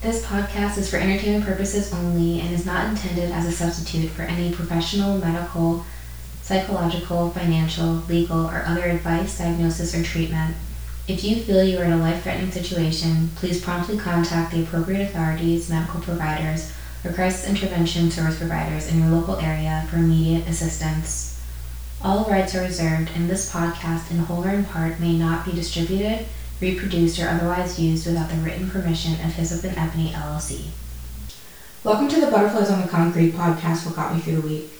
This podcast is for entertainment purposes only and is not intended as a substitute for any professional, medical, psychological, financial, legal, or other advice, diagnosis, or treatment. If you feel you are in a life threatening situation, please promptly contact the appropriate authorities, medical providers, or crisis intervention service providers in your local area for immediate assistance. All rights are reserved, and this podcast, in whole or in part, may not be distributed reproduced, or otherwise used without the written permission of Hyssop and Ebony LLC. Welcome to the Butterflies on the Concrete podcast, What Got Me Through the Week.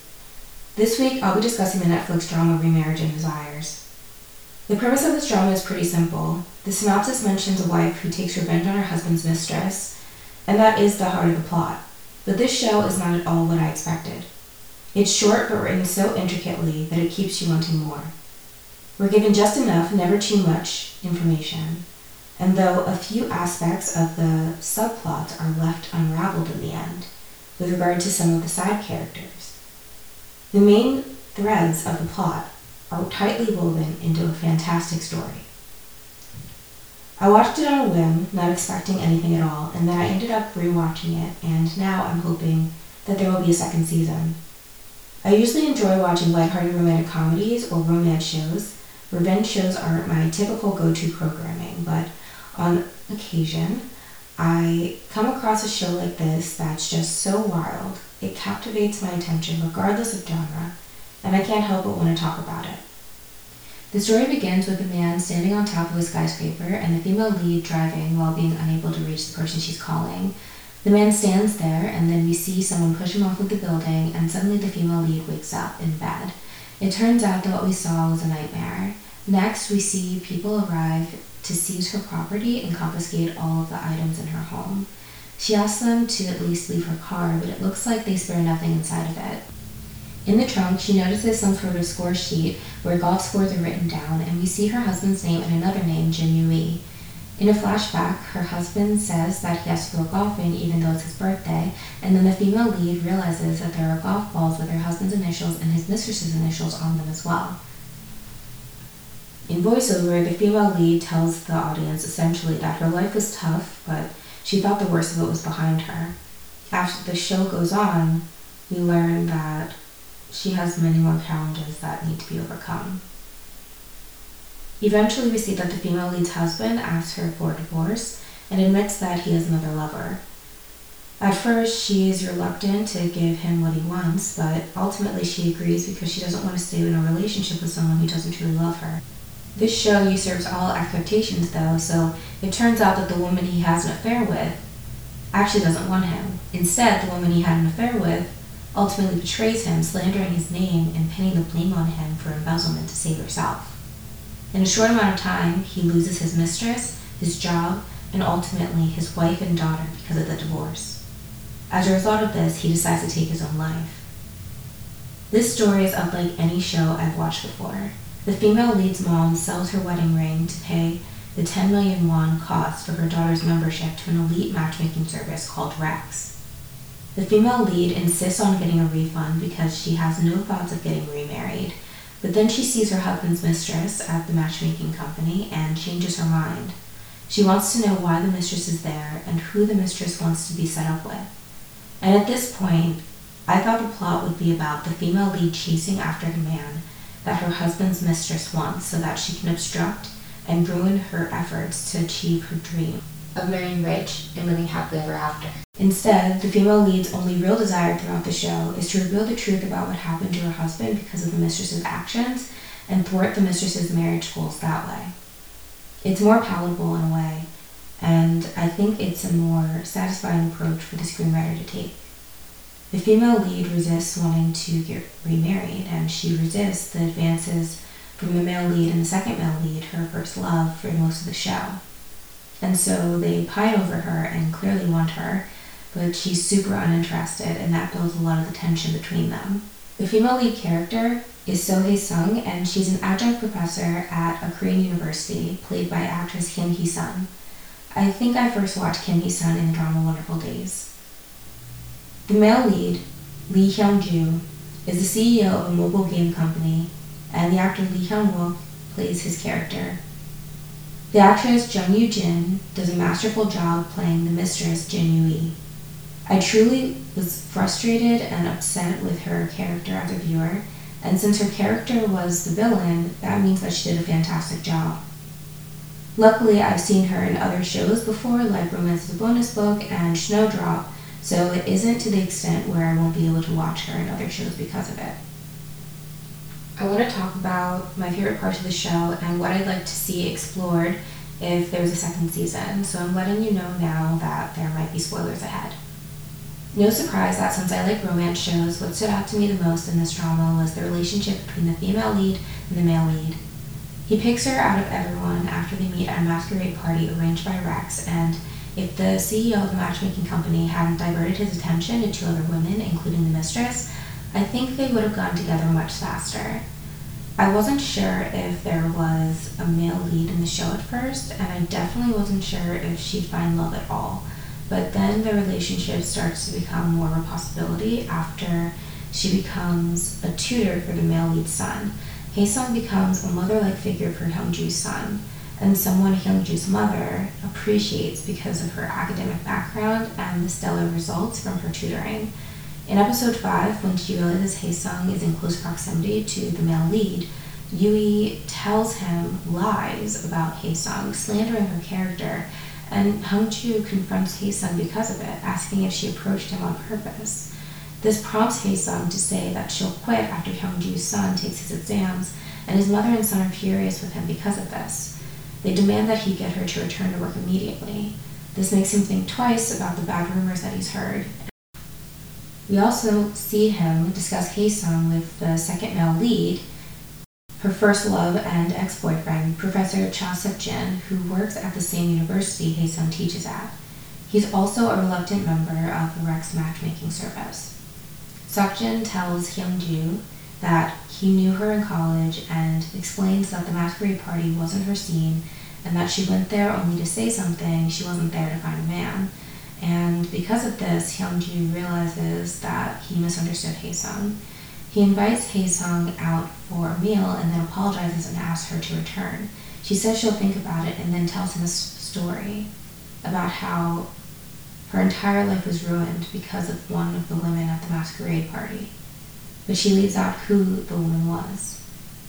This week, I'll be discussing the Netflix drama Remarriage and Desires. The premise of this drama is pretty simple. The synopsis mentions a wife who takes revenge on her husband's mistress, and that is the heart of the plot. But this show is not at all what I expected. It's short but written so intricately that it keeps you wanting more. We're given just enough, never too much, information, and though a few aspects of the subplot are left unraveled in the end, with regard to some of the side characters, the main threads of the plot are tightly woven into a fantastic story. I watched it on a whim, not expecting anything at all, and then I ended up rewatching it, and now I'm hoping that there will be a second season. I usually enjoy watching lighthearted romantic comedies or romance shows, Revenge shows aren't my typical go to programming, but on occasion, I come across a show like this that's just so wild, it captivates my attention regardless of genre, and I can't help but want to talk about it. The story begins with a man standing on top of a skyscraper and the female lead driving while being unable to reach the person she's calling. The man stands there, and then we see someone push him off of the building, and suddenly the female lead wakes up in bed. It turns out that what we saw was a nightmare. Next, we see people arrive to seize her property and confiscate all of the items in her home. She asks them to at least leave her car, but it looks like they spare nothing inside of it. In the trunk, she notices some sort of score sheet where golf scores are written down, and we see her husband's name and another name, Jin Yui. In a flashback, her husband says that he has to go golfing even though it's his birthday, and then the female lead realizes that there are golf balls with her husband's initials and his mistress's initials on them as well. In voiceover, the female lead tells the audience essentially that her life was tough, but she thought the worst of it was behind her. After the show goes on, we learn that she has many more challenges that need to be overcome. Eventually, we see that the female lead's husband asks her for a divorce and admits that he has another lover. At first, she is reluctant to give him what he wants, but ultimately she agrees because she doesn't want to stay in a relationship with someone who doesn't truly love her. This show usurps all expectations, though, so it turns out that the woman he has an affair with actually doesn't want him. Instead, the woman he had an affair with ultimately betrays him, slandering his name and pinning the blame on him for embezzlement to save herself. In a short amount of time, he loses his mistress, his job, and ultimately his wife and daughter because of the divorce. As a result of this, he decides to take his own life. This story is unlike any show I've watched before. The female lead's mom sells her wedding ring to pay the 10 million won cost for her daughter's membership to an elite matchmaking service called Rex. The female lead insists on getting a refund because she has no thoughts of getting remarried but then she sees her husband's mistress at the matchmaking company and changes her mind. She wants to know why the mistress is there and who the mistress wants to be set up with. And at this point, I thought the plot would be about the female lead chasing after the man that her husband's mistress wants so that she can obstruct and ruin her efforts to achieve her dream of marrying rich and living happily ever after. Instead, the female lead's only real desire throughout the show is to reveal the truth about what happened to her husband because of the mistress's actions and thwart the mistress's marriage goals that way. It's more palatable in a way, and I think it's a more satisfying approach for the screenwriter to take. The female lead resists wanting to get remarried, and she resists the advances from the male lead and the second male lead, her first love, for most of the show. And so they pine over her and clearly want her, but she's super uninterested, and that builds a lot of the tension between them. The female lead character is So Hae Sung, and she's an adjunct professor at a Korean university, played by actress Kim Hee Sun. I think I first watched Kim Hee Sun in the drama Wonderful Days. The male lead, Lee Hyung Joo, is the CEO of a mobile game company, and the actor Lee Hyung Wook plays his character. The actress Jung Yoo Jin does a masterful job playing the mistress Jin Yui. I truly was frustrated and upset with her character as a viewer, and since her character was the villain, that means that she did a fantastic job. Luckily, I've seen her in other shows before, like Romance is a Bonus Book and Snowdrop, so it isn't to the extent where I won't be able to watch her in other shows because of it. I want to talk about my favorite parts of the show and what I'd like to see explored if there's a second season, so I'm letting you know now that there might be spoilers ahead. No surprise that since I like romance shows, what stood out to me the most in this drama was the relationship between the female lead and the male lead. He picks her out of everyone after they meet at a masquerade party arranged by Rex, and if the CEO of the matchmaking company hadn't diverted his attention to two other women, including the mistress, I think they would have gone together much faster. I wasn't sure if there was a male lead in the show at first, and I definitely wasn't sure if she'd find love at all. But then the relationship starts to become more of a possibility after she becomes a tutor for the male lead's son. Haesung becomes a mother-like figure for Hyungju's son, and someone Hyungju's mother appreciates because of her academic background and the stellar results from her tutoring. In episode 5, when she realizes Haesung is in close proximity to the male lead, Yui tells him lies about Haesung, slandering her character, and Hyungju confronts Haesung because of it, asking if she approached him on purpose. This prompts Haesung to say that she'll quit after Hyungju's son takes his exams, and his mother and son are furious with him because of this. They demand that he get her to return to work immediately. This makes him think twice about the bad rumors that he's heard. We also see him discuss Haesung with the second male lead, her first love and ex-boyfriend, Professor Cha Suk-jin, who works at the same university Haesung teaches at. He's also a reluctant member of the Rex matchmaking service. Suk-jin tells Hyungju that he knew her in college and explains that the masquerade party wasn't her scene and that she went there only to say something, she wasn't there to find a man. And because of this, Hyungju realizes that he misunderstood Haesung. He invites Haesung out for a meal and then apologizes and asks her to return. She says she'll think about it and then tells him a story about how her entire life was ruined because of one of the women at the masquerade party. But she leaves out who the woman was.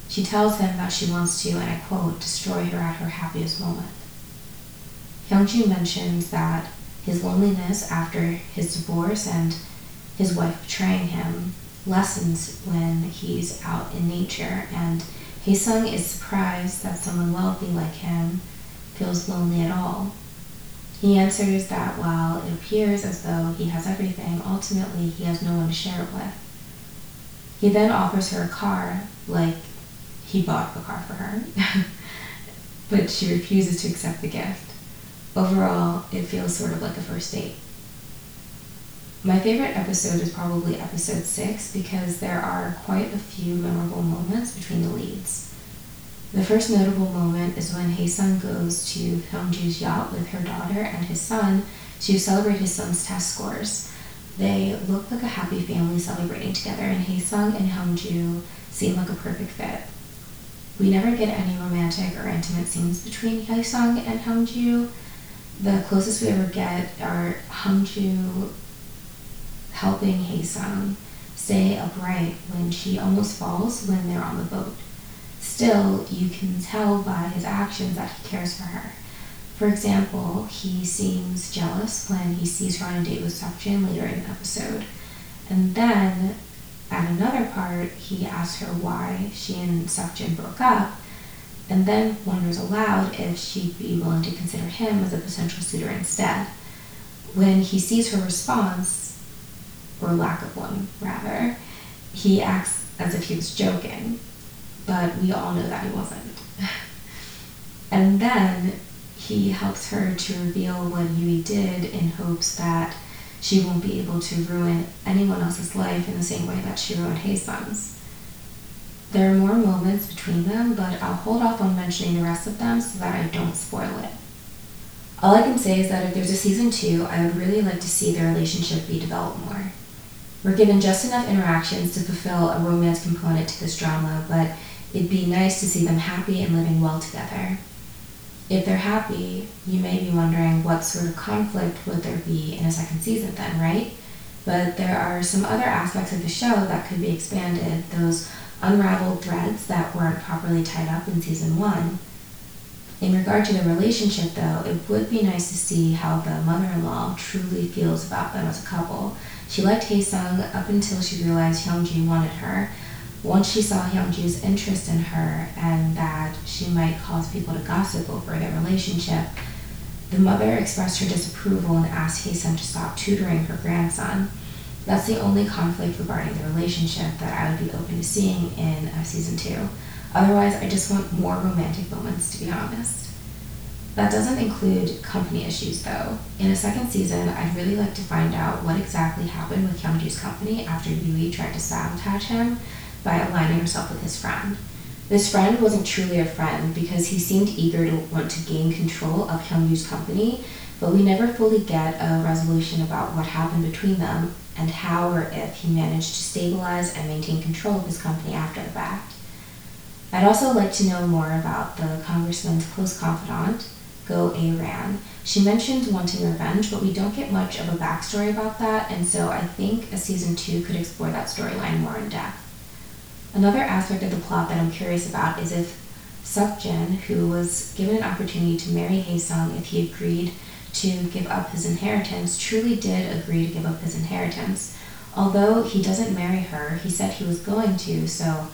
She tells him that she wants to, and I quote, destroy her at her happiest moment. Hyungju mentions that his loneliness after his divorce and his wife betraying him lessens when he's out in nature, and Haesung is surprised that someone wealthy like him feels lonely at all. He answers that while it appears as though he has everything, ultimately he has no one to share it with. He then offers her a car, like he bought the car for her, but she refuses to accept the gift. Overall, it feels sort of like a first date. My favorite episode is probably episode 6 because there are quite a few memorable moments between the leads. The first notable moment is when Haesung goes to Hyungju's yacht with her daughter and his son to celebrate his son's test scores. They look like a happy family celebrating together, and Haesung and Hyungju seem like a perfect fit. We never get any romantic or intimate scenes between Haesung and Hyungju. The closest we ever get are Hyungju helping Haesung stay upright when she almost falls when they're on the boat. Still, you can tell by his actions that he cares for her. For example, he seems jealous when he sees her on a date with Suk-jin later in the episode. And then, at another part, he asks her why she and Suk-jin broke up, and then wonders aloud if she'd be willing to consider him as a potential suitor instead. When he sees her response, or lack of one, rather, he acts as if he was joking, but we all know that he wasn't. and then he helps her to reveal what Yui did in hopes that she won't be able to ruin anyone else's life in the same way that she ruined Haesung's. There are more moments between them, but I'll hold off on mentioning the rest of them so that I don't spoil it. All I can say is that if there's a season two, I would really like to see their relationship be developed more. We're given just enough interactions to fulfill a romance component to this drama, but it'd be nice to see them happy and living well together. If they're happy, you may be wondering what sort of conflict would there be in a second season then, right? But there are some other aspects of the show that could be expanded, those unraveled threads that weren't properly tied up in season one. In regard to the relationship, though, it would be nice to see how the mother in law truly feels about them as a couple. She liked Hae-sung up until she realized Hyunju wanted her. Once she saw Hyunju's interest in her and that she might cause people to gossip over their relationship, the mother expressed her disapproval and asked Hae-sung to stop tutoring her grandson. That's the only conflict regarding the relationship that I would be open to seeing in a season two. Otherwise, I just want more romantic moments, to be honest. That doesn't include company issues, though. In a second season, I'd really like to find out what exactly happened with Hyunju's company after Yui tried to sabotage him by aligning herself with his friend. This friend wasn't truly a friend because he seemed eager to want to gain control of Hyunju's company, but we never fully get a resolution about what happened between them and how or if he managed to stabilize and maintain control of his company after the fact. I'd also like to know more about the congressman's close confidant, Go A Ran. She mentioned wanting revenge, but we don't get much of a backstory about that, and so I think a season two could explore that storyline more in depth. Another aspect of the plot that I'm curious about is if Sukjin, who was given an opportunity to marry Hae-sung if he agreed to give up his inheritance, truly did agree to give up his inheritance. Although he doesn't marry her, he said he was going to, so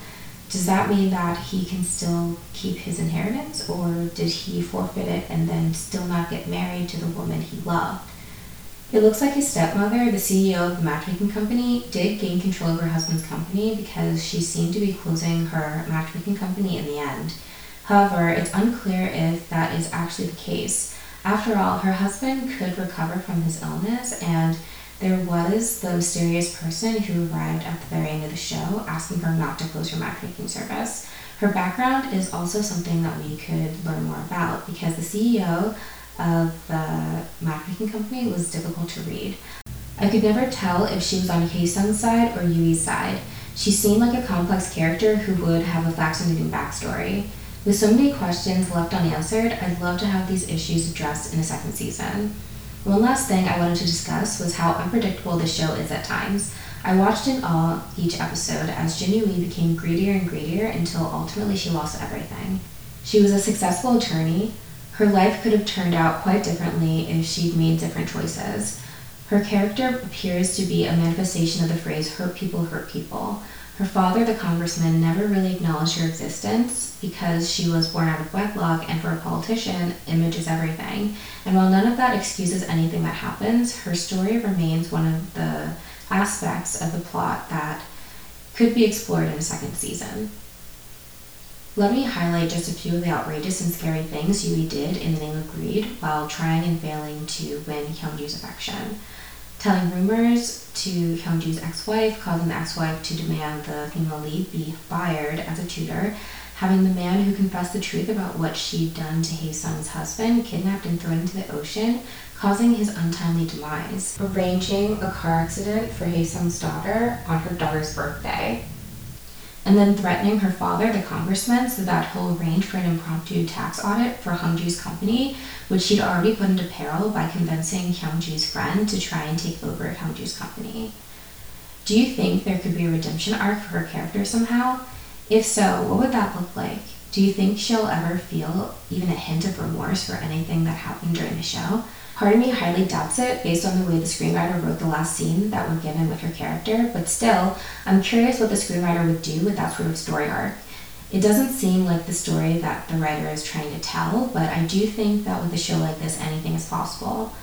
does that mean that he can still keep his inheritance, or did he forfeit it and then still not get married to the woman he loved? It looks like his stepmother, the CEO of the matchmaking company, did gain control of her husband's company because she seemed to be closing her matchmaking company in the end. However, it's unclear if that is actually the case. After all, her husband could recover from his illness and there was the mysterious person who arrived at the very end of the show asking her not to close her matchmaking service. Her background is also something that we could learn more about because the CEO of the matchmaking company was difficult to read. I could never tell if she was on Hae-sung's side or Yui's side. She seemed like a complex character who would have a fascinating backstory. With so many questions left unanswered, I'd love to have these issues addressed in a second season. One last thing I wanted to discuss was how unpredictable the show is at times. I watched in awe each episode as Jin Yui became greedier and greedier until ultimately she lost everything. She was a successful attorney. Her life could have turned out quite differently if she'd made different choices. Her character appears to be a manifestation of the phrase hurt people hurt people. Her father, the congressman, never really acknowledged her existence because she was born out of wedlock, and for a politician, image is everything. And while none of that excuses anything that happens, her story remains one of the aspects of the plot that could be explored in a second season. Let me highlight just a few of the outrageous and scary things Yui did in the name of greed while trying and failing to win Hyunju's affection telling rumors to Hyunju's ex-wife, causing the ex-wife to demand the female lead be fired as a tutor, having the man who confessed the truth about what she'd done to Hae-sung's husband kidnapped and thrown into the ocean, causing his untimely demise, arranging a car accident for Hae-sung's daughter on her daughter's birthday, and then threatening her father, the congressman, so that he'll arrange for an impromptu tax audit for Hyunju's company, which she'd already put into peril by convincing Hyunju's friend to try and take over Hyunju's company. Do you think there could be a redemption arc for her character somehow? If so, what would that look like? Do you think she'll ever feel even a hint of remorse for anything that happened during the show? Part of me highly doubts it based on the way the screenwriter wrote the last scene that we're given with her character, but still, I'm curious what the screenwriter would do with that sort of story arc. It doesn't seem like the story that the writer is trying to tell, but I do think that with a show like this, anything is possible.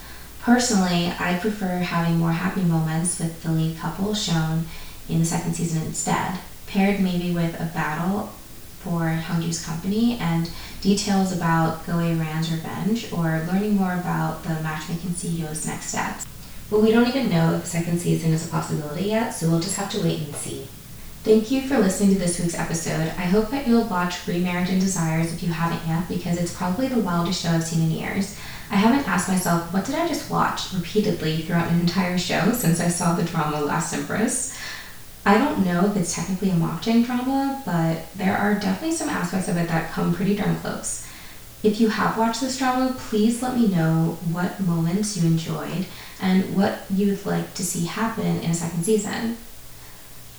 Personally, I prefer having more happy moments with the lead couple shown in the second season instead, paired maybe with a battle for Hyunju's company and details about Go A Ran's revenge or learning more about the matchmaking CEO's next steps. But we don't even know if the second season is a possibility yet, so we'll just have to wait and see. Thank you for listening to this week's episode. I hope that you'll watch Remarriage and Desires if you haven't yet, because it's probably the wildest show I've seen in years. I haven't asked myself, what did I just watch repeatedly throughout an entire show since I saw the drama Last Empress? I don't know if it's technically a mock drama, but there are definitely some aspects of it that come pretty darn close. If you have watched this drama, please let me know what moments you enjoyed and what you would like to see happen in a second season.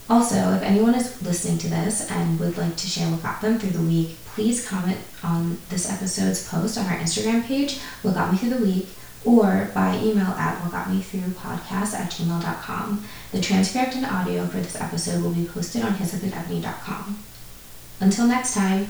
Also, if anyone is listening to this and would like to share what got them through the week, please comment on this episode's post on our Instagram page, What Got Me Through the Week, or by email at whatgotmethroughpodcast at gmail.com. The transcript and audio for this episode will be posted on hyssopandebony.com. Until next time,